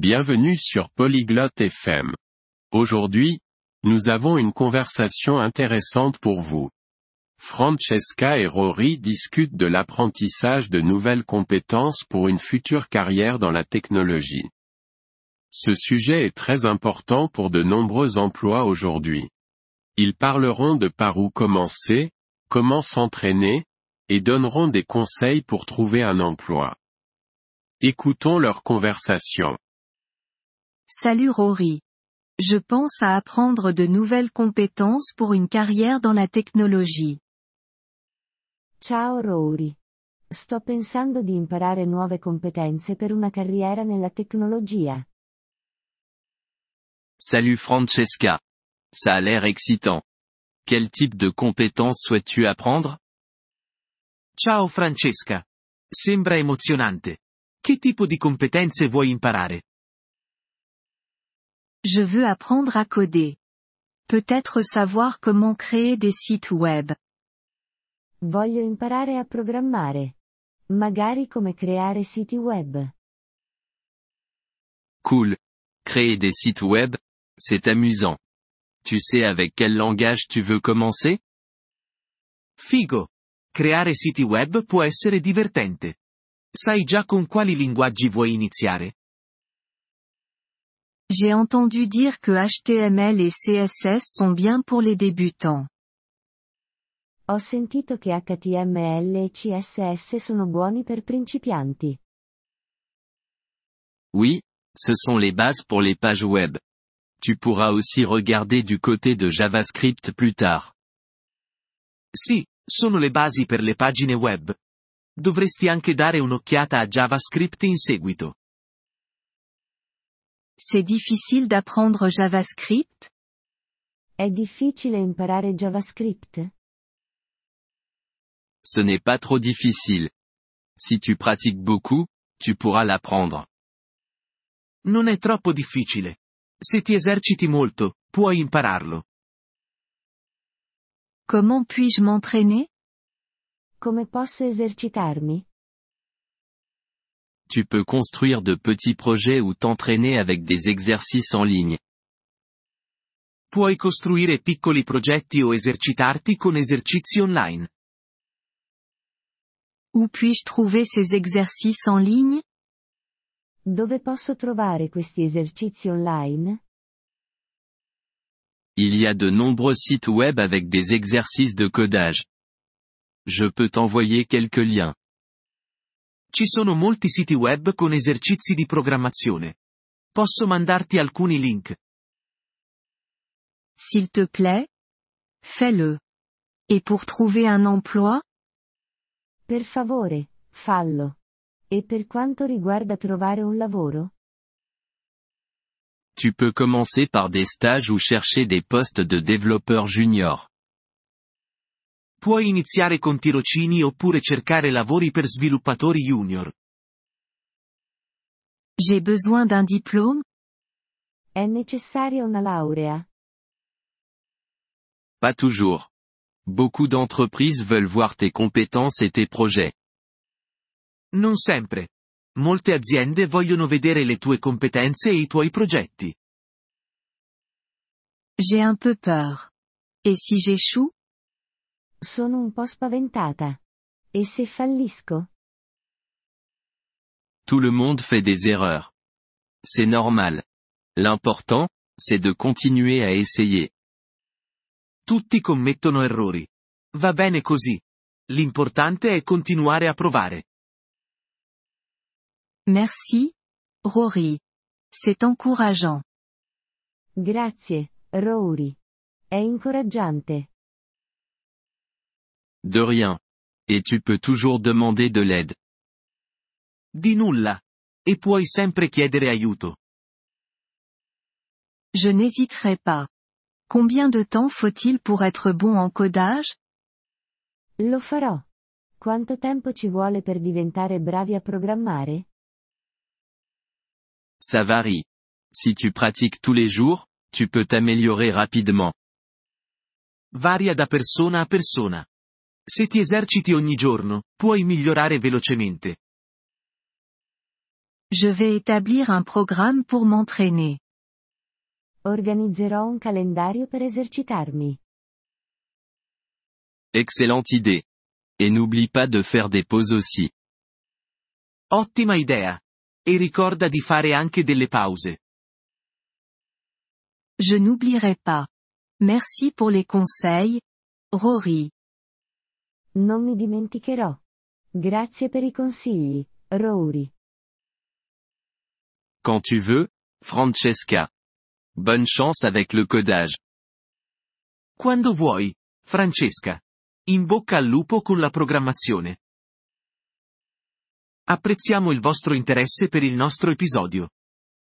Bienvenue sur Polyglotte FM. Aujourd'hui, nous avons une conversation intéressante pour vous. Francesca et Rory discutent de l'apprentissage de nouvelles compétences pour une future carrière dans la technologie. Ce sujet est très important pour de nombreux emplois aujourd'hui. Ils parleront de par où commencer, comment s'entraîner, et donneront des conseils pour trouver un emploi. Écoutons leur conversation. Salut Rory. Je pense à apprendre de nouvelles compétences pour une carrière dans la technologie. Ciao Rory. Sto pensando di imparare nuove competenze per una carriera nella tecnologia. Salut Francesca. Ça a l'air excitant. Quel type de compétences souhaites-tu apprendre? Ciao Francesca. Sembra emozionante. Che tipo di competenze vuoi imparare? Je veux apprendre à coder. Peut-être savoir comment créer des sites web. Voglio imparare a programmare. Magari come creare siti web. Cool. Créer des sites web, c'est amusant. Tu sais avec quel langage tu veux commencer? Figo. Creare siti web può essere divertente. Sai già con quali linguaggi vuoi iniziare? J'ai entendu dire que HTML et CSS sont bien pour les débutants. Ho sentito che HTML e CSS sono buoni per principianti. Oui, ce sont les bases pour les pages web. Tu pourras aussi regarder du côté de JavaScript plus tard. Sì, sono le basi per le pagine web. Dovresti anche dare un'occhiata a JavaScript in seguito. C'est difficile d'apprendre JavaScript? È difficile imparare JavaScript? Ce n'est pas trop difficile. Si tu pratiques beaucoup, tu pourras l'apprendre. Non è troppo difficile. Se ti eserciti molto, puoi impararlo. Comment puis-je m'entraîner? Come posso esercitarmi? Tu peux construire de petits projets ou t'entraîner avec des exercices en ligne. Puoi costruire piccoli progetti o esercitarti con esercizi online. Où puis-je trouver ces exercices en ligne? Dove posso trovare questi esercizi online? Il y a de nombreux sites web avec des exercices de codage. Je peux t'envoyer quelques liens. Ci sono molti siti web con esercizi di programmazione. Posso mandarti alcuni link? S'il te plaît Fais-le. Et pour trouver un emploi? Per favore, fallo. E per quanto riguarda trovare un lavoro? Tu peux commencer par des stages ou chercher des postes de développeur junior. Puoi iniziare con tirocini oppure cercare lavori per sviluppatori junior. J'ai besoin d'un diplôme È necessaria una laurea? Pas toujours. Beaucoup d'entreprises veulent voir tes compétences et tes projets. Non sempre. Molte aziende vogliono vedere le tue competenze e i tuoi progetti. J'ai un peu peur. Et si j'échoue Sono un po' spaventata. E se fallisco? Tout le monde fait des erreurs. C'est normal. L'important, c'est de continuer à essayer. Tutti commettono errori. Va bene così. L'importante è continuare a provare. Merci, Rory. C'est encourageant. Grazie, Rory. È incoraggiante. De rien. Et tu peux toujours demander de l'aide. Di nulla. E puoi sempre chiedere aiuto. Je n'hésiterai pas. Combien de temps faut-il pour être bon en codage? Lo farò. Quanto tempo ci vuole per diventare bravi a programmare? Ça varie. Si tu pratiques tous les jours, tu peux t'améliorer rapidement. Varia da persona a persona. Se ti eserciti ogni giorno, puoi migliorare velocemente. Je vais établir un programme pour m'entraîner. Organizzerò un calendario per esercitarmi. Excellente idée. Et n'oublie pas de faire des pauses aussi. Ottima idea. E ricorda di fare anche delle pause. Je n'oublierai pas. Merci pour les conseils, Rory. Non mi dimenticherò. Grazie per i consigli, Rory. Quand tu veux, Francesca. Bonne chance avec le codage. Quando vuoi, Francesca. In bocca al lupo con la programmazione. Apprezziamo il vostro interesse per il nostro episodio.